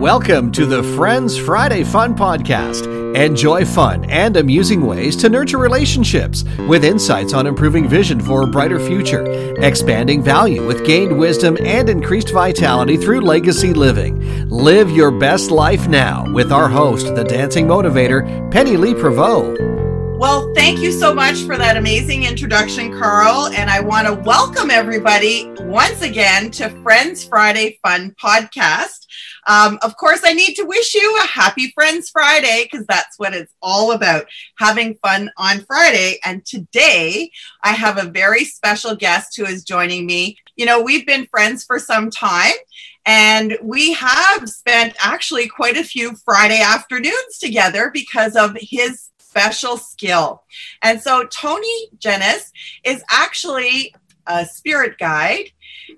Welcome to the Friends Friday Fun Podcast. Enjoy fun and amusing ways to nurture relationships with insights on improving vision for a brighter future, expanding value with gained wisdom and increased vitality through legacy living. Live your best life now with our host, the dancing motivator, Penny Lee Prevost. Well, thank you so much for that amazing introduction, Carl. And I want to welcome everybody once again to Friends Friday Fun Podcast. Um, of course, I need to wish you a happy Friends Friday because that's what it's all about having fun on Friday. And today I have a very special guest who is joining me. You know, we've been friends for some time. And we have spent actually quite a few Friday afternoons together because of his special skill. And so Tony Gyenis is actually a spirit guide.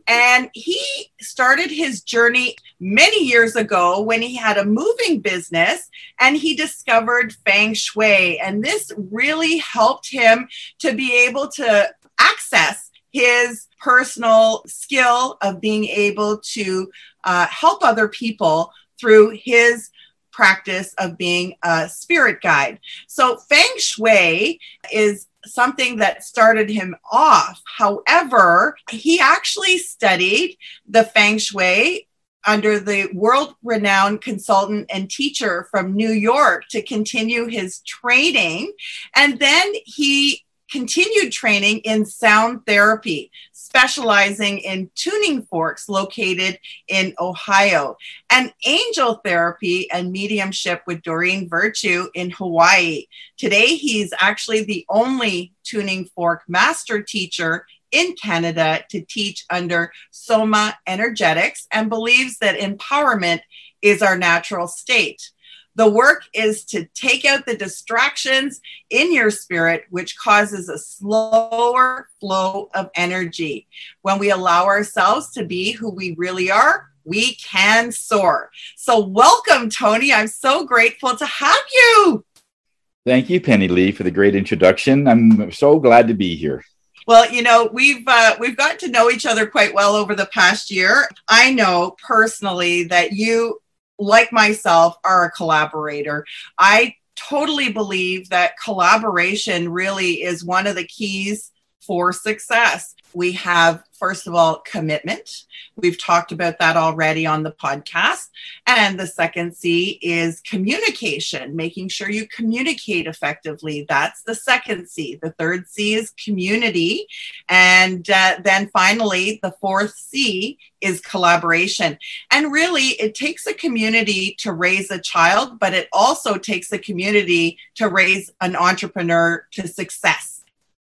And he started his journey many years ago when he had a moving business and he discovered feng shui. And this really helped him to be able to access his personal skill of being able to uh, help other people through his practice of being a spirit guide. So, feng shui is something that started him off. However, he actually studied the feng shui under the world renowned consultant and teacher from New York to continue his training. And then he continued training in sound therapy, specializing in tuning forks located in Ohio, and angel therapy and mediumship with Doreen Virtue in Hawaii. Today, he's actually the only tuning fork master teacher in Canada to teach under Soma Energetics and believes that empowerment is our natural state. The work is to take out the distractions in your spirit, which causes a slower flow of energy. When we allow ourselves to be who we really are, we can soar. So, welcome, Tony. I'm so grateful to have you. Thank you, Penny Lee, for the great introduction. I'm so glad to be here. Well, you know, we've uh, we've gotten to know each other quite well over the past year. I know personally that you like myself, are a collaborator. I totally believe that collaboration really is one of the keys for success. We have, first of all, commitment. We've talked about that already on the podcast. And the second C is communication, making sure you communicate effectively. That's the second C. The third C is community. And uh, then finally, the fourth C is collaboration. And really, it takes a community to raise a child, but it also takes a community to raise an entrepreneur to success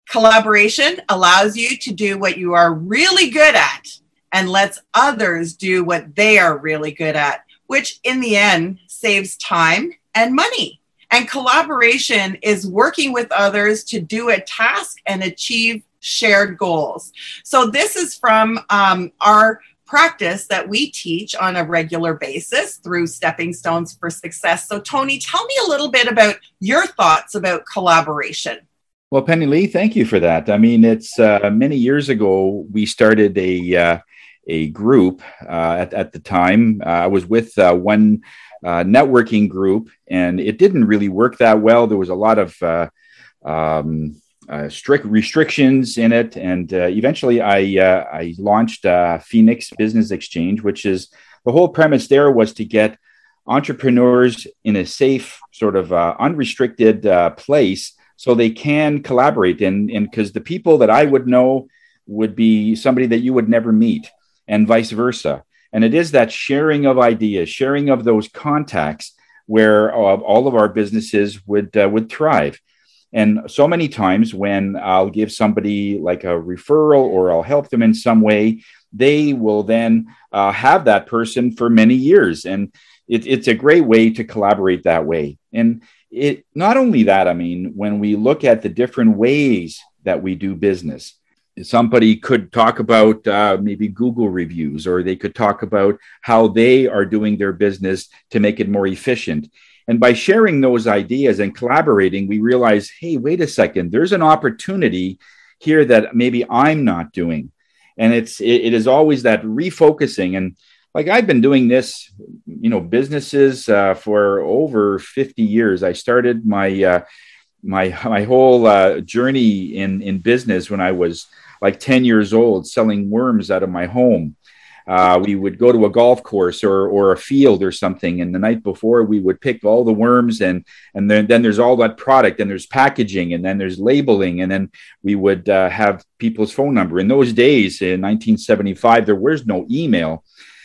Collaboration allows you to do what you are really good at and lets others do what they are really good at, which in the end saves time and money. And collaboration is working with others to do a task and achieve shared goals. So, this is from um, our practice that we teach on a regular basis through Stepping Stones for Success. So, Tony, tell me a little bit about your thoughts about collaboration. Well, Penny Lee, thank you for that. I mean, it's uh, many years ago we started a uh, a group. Uh, at at the time, uh, I was with uh, one uh, networking group, and it didn't really work that well. There was a lot of um, strict restrictions in it, and eventually, I I launched Phoenix Business Exchange, which is the whole premise there was to get entrepreneurs in a safe, sort of unrestricted place so they can collaborate and because the people that i would know would be somebody that you would never meet and vice versa. And it is that sharing of ideas sharing of those contacts where uh, all of our businesses would uh, would thrive. And so many times when i'll give somebody like a referral or i'll help them in some way they will then uh, have that person for many years. And it, it's a great way to collaborate that way. And it not only that i mean when we look at the different ways that we do business somebody could talk about uh, maybe google reviews or they could talk about how they are doing their business to make it more efficient. And by sharing those ideas and collaborating we realize hey wait a second there's an opportunity here that maybe i'm not doing. And it's it, it is always that refocusing. And like I've been doing this, you know, businesses uh, for over 50 years. I started my uh, my my whole uh, journey in in business when I was like 10 years old, selling worms out of my home. Uh, we would go to a golf course or, or a field or something and the night before we would pick all the worms and and then, then there's all that product and there's packaging and then there's labeling and then we would uh, have people's phone number in those days in 1975 there was no email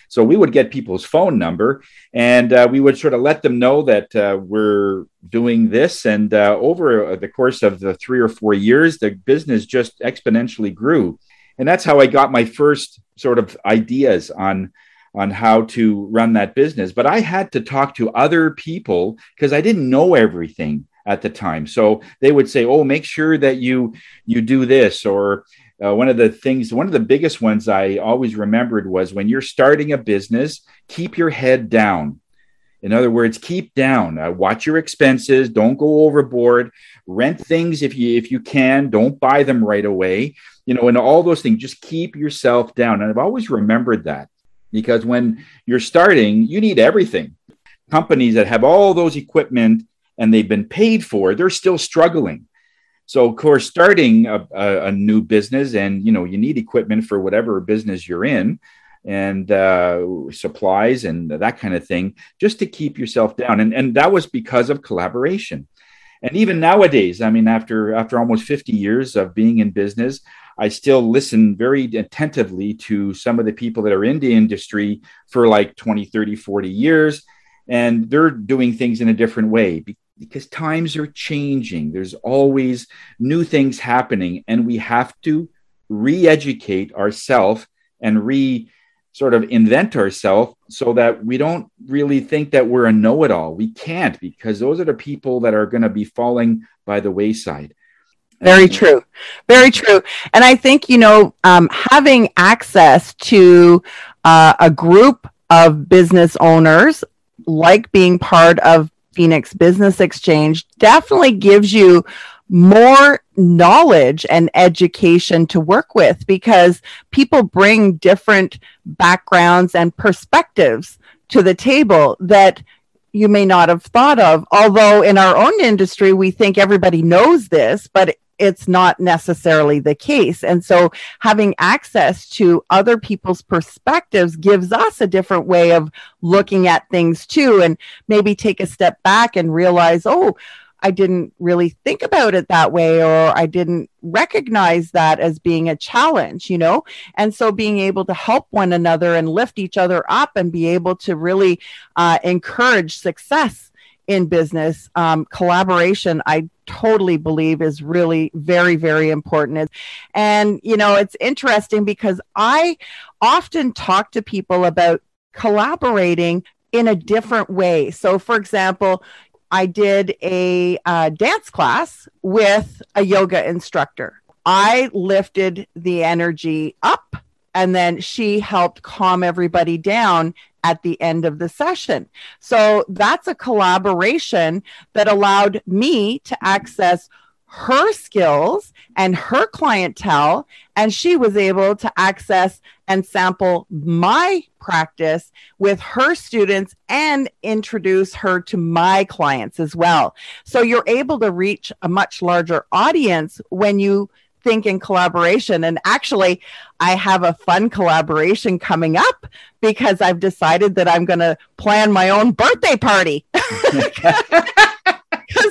so we would get people's phone number and uh, we would sort of let them know that uh, we're doing this. And uh, over the course of the three or four years, the business just exponentially grew. And that's how I got my first sort of ideas on on how to run that business but i had to talk to other people because i didn't know everything at the time so they would say oh make sure that you you do this or uh, one of the things, one of the biggest ones I always remembered was when you're starting a business, keep your head down. In other words, keep down. Uh, watch your expenses. Don't go overboard. Rent things if you if you can. Don't buy them right away. You know, and all those things. Just keep yourself down. And I've always remembered that because when you're starting, you need everything. Companies that have all those equipment and they've been paid for, they're still struggling so, of course, starting a, a, a, new business, and you know, you need equipment for whatever business you're in, and uh, supplies and that kind of thing, just to keep yourself down. And and that was because of collaboration. And even nowadays, I mean, after after almost 50 years of being in business, I still listen very attentively to some of the people that are in the industry for like 20, 30, 40 years, and they're doing things in a different way because times are changing. There's always new things happening, and we have to re educate ourselves and re sort of invent ourselves so that we don't really think that we're a know it all. We can't because those are the people that are going to be falling by the wayside. Very true. Very true. And I think, you know, um, having access to uh, a group of business owners, like being part of Phoenix Business Exchange definitely gives you more knowledge and education to work with because people bring different backgrounds and perspectives to the table that you may not have thought of. Although in our own industry, we think everybody knows this, but it's not necessarily the case. And so having access to other people's perspectives gives us a different way of looking at things too, and maybe take a step back and realize, oh, I didn't really think about it that way, or I didn't recognize that as being a challenge, you know? And so being able to help one another and lift each other up and be able to really uh, encourage success in business, um, collaboration, I totally believe is really very, very important. And, you know, it's interesting because I often talk to people about collaborating in a different way. So, for example, I did a uh, dance class with a yoga instructor. I lifted the energy up and then she helped calm everybody down at the end of the session. So that's a collaboration that allowed me to access her skills and her clientele, and she was able to access and sample my practice with her students and introduce her to my clients as well. So you're able to reach a much larger audience when you think in collaboration. And actually, I have a fun collaboration coming up because I've decided that I'm going to plan my own birthday party. because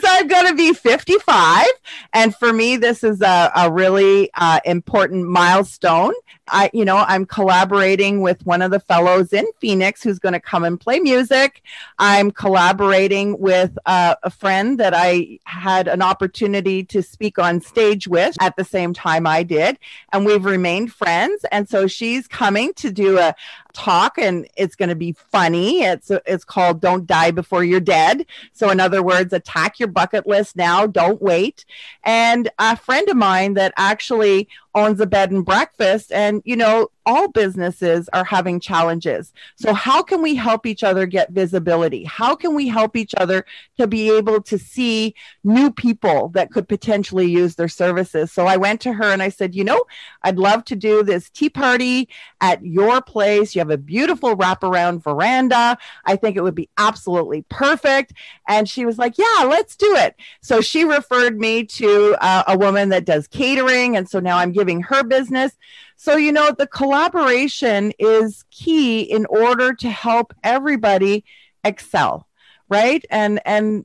I'm going to be 55. And for me, this is a, a really uh, important milestone. I, you know, I'm collaborating with one of the fellows in Phoenix who's going to come and play music. I'm collaborating with uh, a friend that I had an opportunity to speak on stage with at the same time I did. And we've remained friends. And so she's coming to do a talk and it's going to be funny. It's, it's called Don't Die Before You're Dead. So, in other words, attack your bucket list now, don't wait. And a friend of mine that actually owns a bed and breakfast and you know all businesses are having challenges. So, how can we help each other get visibility? How can we help each other to be able to see new people that could potentially use their services? So, I went to her and I said, You know, I'd love to do this tea party at your place. You have a beautiful wraparound veranda. I think it would be absolutely perfect. And she was like, Yeah, let's do it. So, she referred me to uh, a woman that does catering. And so now I'm giving her business. So, you know, the collaboration is key in order to help everybody excel, right? And and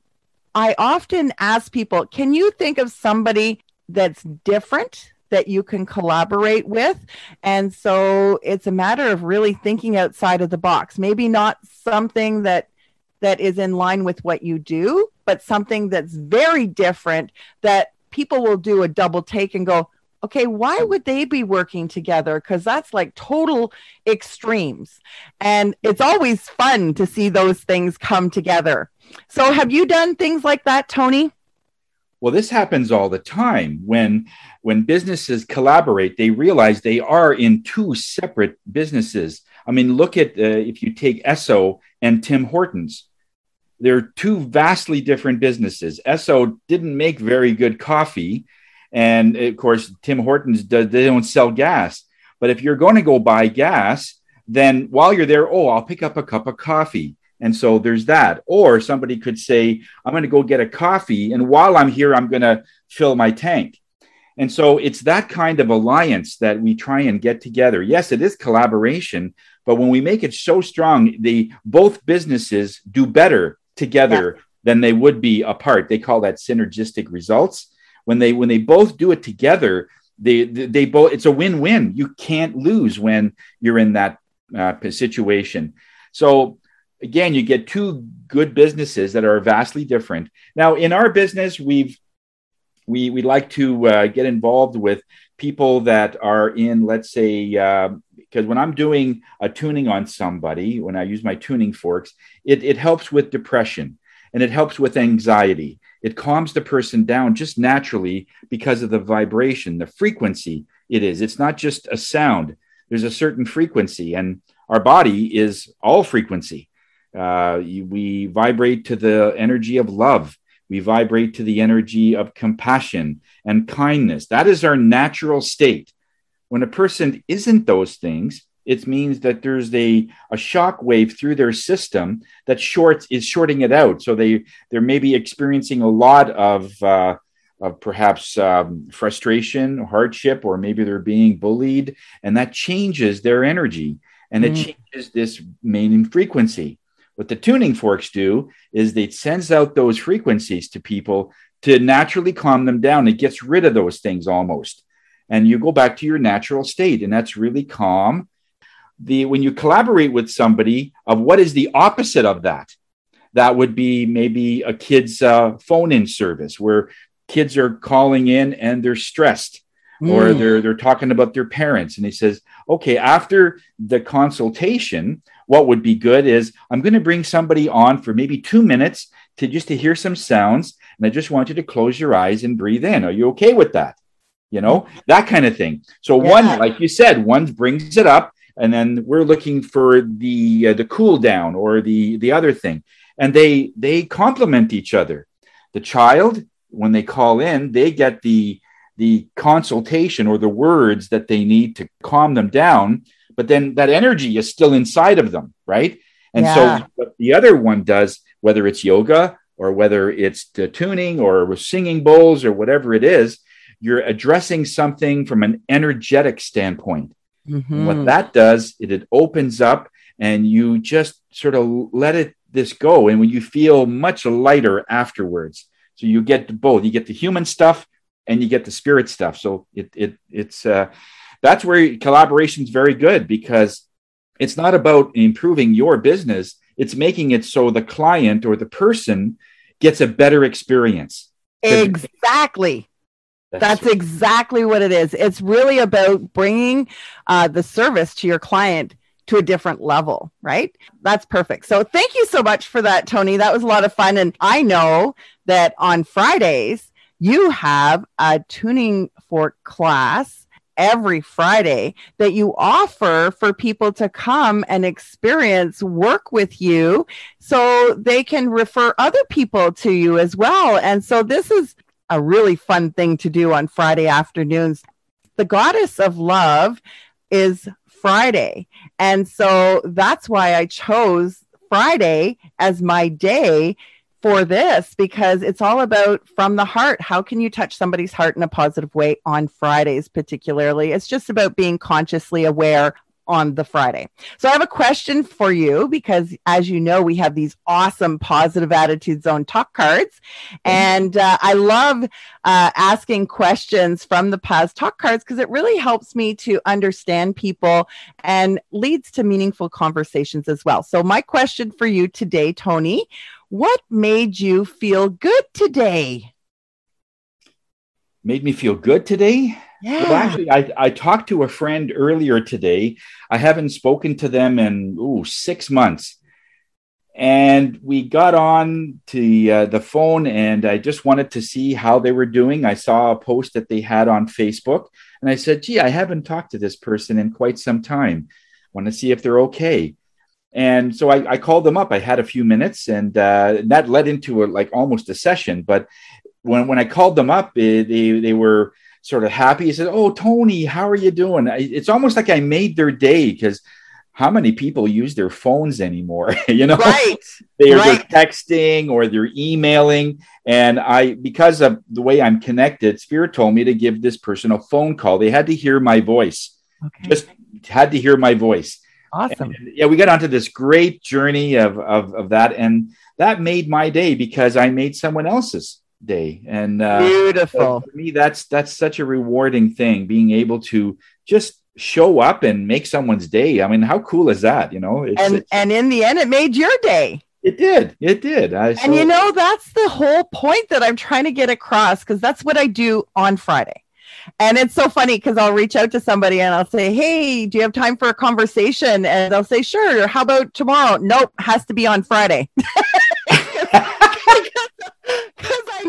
I often ask people, can you think of somebody that's different that you can collaborate with? And so it's a matter of really thinking outside of the box. Maybe not something that that is in line with what you do, but something that's very different that people will do a double take and go, okay, why would they be working together? Because that's like total extremes. And it's always fun to see those things come together. So, have you done things like that, Tony? Well, this happens all the time when when businesses collaborate. They realize they are in two separate businesses. I mean, look at uh, if you take Esso and Tim Hortons. They're two vastly different businesses. Esso didn't make very good coffee, and of course, Tim Hortons does, they don't sell gas. But if you're going to go buy gas, then while you're there, oh, I'll pick up a cup of coffee. And so there's that. Or somebody could say, I'm going to go get a coffee. And while I'm here, I'm going to fill my tank. And so it's that kind of alliance that we try and get together. Yes, it is collaboration, but when we make it so strong, the both businesses do better together yeah. than they would be apart. They call that synergistic results when they when they both do it together they they, they both it's a win-win. You can't lose when you're in that uh, situation. So again you get two good businesses that are vastly different. Now in our business we've we we like to uh, get involved with people that are in let's say uh, because when I'm doing a tuning on somebody, when I use my tuning forks, it, it helps with depression and it helps with anxiety it calms the person down just naturally because of the vibration, the frequency it is. It's not just a sound, there's a certain frequency, and our body is all frequency. Uh, we vibrate to the energy of love. We vibrate to the energy of compassion and kindness. That is our natural state. When a person isn't those things, it means that there's a, a shock wave through their system that shorts is shorting it out. So they they're maybe experiencing a lot of uh, of perhaps um, frustration, hardship, or maybe they're being bullied, and that changes their energy and it mm. changes this main frequency. What the tuning forks do is they sends out those frequencies to people to naturally calm them down. It gets rid of those things almost. And you go back to your natural state, and that's really calm the when you collaborate with somebody of what is the opposite of that that would be maybe a kid's uh, phone in service where kids are calling in and they're stressed mm. or they're they're talking about their parents and he says okay after the consultation what would be good is i'm going to bring somebody on for maybe 2 minutes to just to hear some sounds and i just want you to close your eyes and breathe in are you okay with that you know that kind of thing so yeah. one like you said one brings it up and then we're looking for the uh, the cool down or the the other thing. And they they complement each other. The child when they call in they get the the consultation or the words that they need to calm them down. But then that energy is still inside of them right? And yeah. so what the other one does whether it's yoga or whether it's the tuning or singing bowls or whatever it is you're addressing something from an energetic standpoint Mm-hmm. What that does, it, it opens up and you just sort of let it this go. And when you feel much lighter afterwards. So you get both. You get the human stuff and you get the spirit stuff. So it it it's uh that's where collaboration is very good because it's not about improving your business, it's making it so the client or the person gets a better experience. Exactly. That's, That's exactly what it is. It's really about bringing uh, the service to your client to a different level, right? That's perfect. So thank you so much for that, Tony. That was a lot of fun. And I know that on Fridays, you have a tuning fork class every Friday that you offer for people to come and experience work with you so they can refer other people to you as well. And so this is a really fun thing to do on Friday afternoons. The goddess of love is Friday. And so that's why I chose Friday as my day for this because it's all about from the heart. How can you touch somebody's heart in a positive way on Fridays, particularly? It's just about being consciously aware on the Friday. So I have a question for you because, as you know, we have these awesome positive attitude zone talk cards. And uh, I love uh, asking questions from the past talk cards because it really helps me to understand people and leads to meaningful conversations as well. So, my question for you today, Tony what made you feel good today? Made me feel good today? Yeah. Well, actually, I, I talked to a friend earlier today. I haven't spoken to them in ooh, six months. And we got on to uh, the phone, and I just wanted to see how they were doing. I saw a post that they had on Facebook, and I said, Gee, I haven't talked to this person in quite some time. Want to see if they're okay. And so I, I, called them up. I had a few minutes, and uh, that led into a, like almost a session. But when when I called them up, it, they they were sort of happy. He said, "Oh, Tony, how are you doing?" It's almost like I made their day because how many people use their phones anymore? you know, right? They're, right. they're texting or they're emailing, and I because of the way I'm connected, Spirit told me to give this person a phone call. They had to hear my voice. Okay. Just had to hear my voice Awesome. And, yeah, we got onto this great journey of, of, of that. And that made my day because I made someone else's day. And uh, beautiful. for me, that's that's such a rewarding thing, being able to just show up and make someone's day. I mean, how cool is that? You know, it's, and it's, and in the end, it made your day. It did. It did. I, and you know, that's the whole point that I'm trying to get across because that's what I do on Friday. And it's so funny because I'll reach out to somebody and I'll say, Hey, do you have time for a conversation? And they'll say, Sure. Or, How about tomorrow? Nope, has to be on Friday.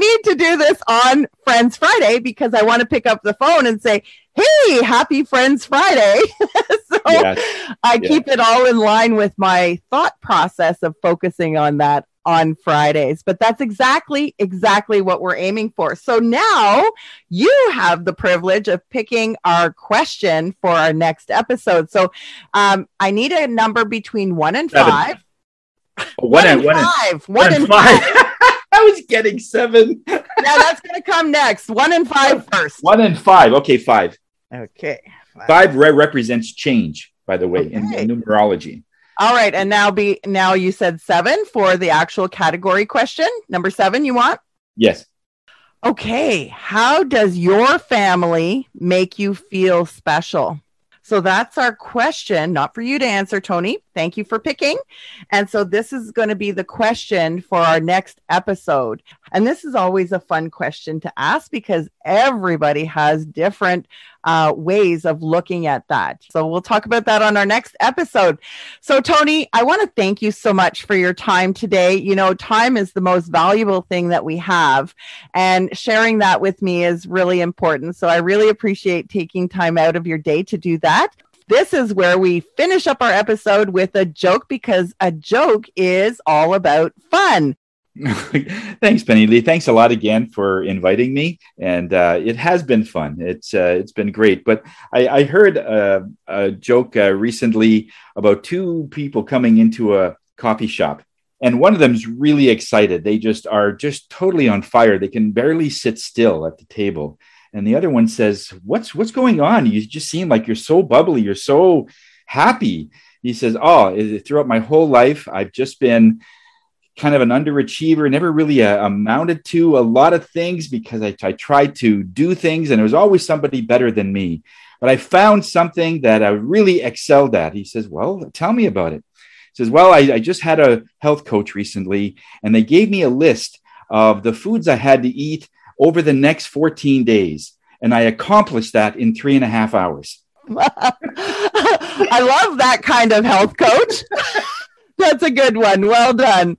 Need to do this on Friends Friday because I want to pick up the phone and say, Hey, happy Friends Friday. so yes. I yes. keep it all in line with my thought process of focusing on that on Fridays. But that's exactly, exactly what we're aiming for. So now you have the privilege of picking our question for our next episode. So um, I need a number between one and seven. five. One, one and, one five. One, one and five. five. I was getting seven. yeah, that's going to come next. One and five first. One and five. Okay, five. Okay. Five, five re- represents change, by the way, okay. in, in numerology. All right, and now be now you said seven for the actual category question. Number seven, you want? Yes. Okay. How does your family make you feel special? So that's our question, not for you to answer, Tony. Thank you for picking. And so this is going to be the question for our next episode. And this is always a fun question to ask because everybody has different uh, ways of looking at that. So we'll talk about that on our next episode. So, Tony, I want to thank you so much for your time today. You know, time is the most valuable thing that we have, and sharing that with me is really important. So, I really appreciate taking time out of your day to do that this is where we finish up our episode with a joke because a joke is all about fun. Thanks, Penny Lee. Thanks a lot again for inviting me, and uh, it has been fun. It's uh, it's been great. But I, I heard a, a joke uh, recently about two people coming into a coffee shop, and one of them's really excited. They just are just totally on fire. They can barely sit still at the table, and the other one says, "What's what's going on? You just seem like you're so bubbly. You're so happy." He says, "Oh, throughout my whole life, I've just been." Kind of an underachiever, never really uh, amounted to a lot of things because I, I tried to do things and it was always somebody better than me. But I found something that I really excelled at. He says, Well, tell me about it. He says, Well, I, I just had a health coach recently and they gave me a list of the foods I had to eat over the next 14 days. And I accomplished that in three and a half hours. I love that kind of health coach. That's a good one. Well done.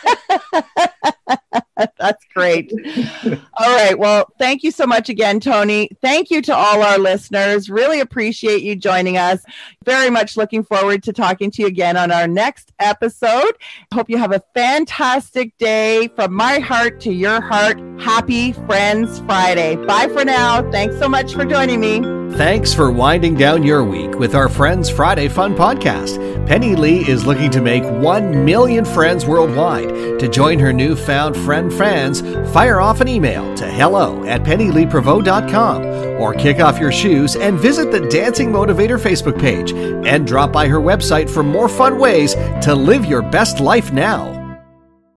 That's great. all right. Well, thank you so much again, Tony. Thank you to all our listeners. Really appreciate you joining us. Very much looking forward to talking to you again on our next episode. Hope you have a fantastic day from my heart to your heart. Happy Friends Friday. Bye for now. Thanks so much for joining me. Thanks for winding down your week with our Friends Friday Fun podcast. Penny Lee is looking to make 1 million friends worldwide. To join her newfound friend fans, fire off an email to hello at pennyleeprevost.com or kick off your shoes and visit the Dancing Motivator Facebook page and drop by her website for more fun ways to live your best life now.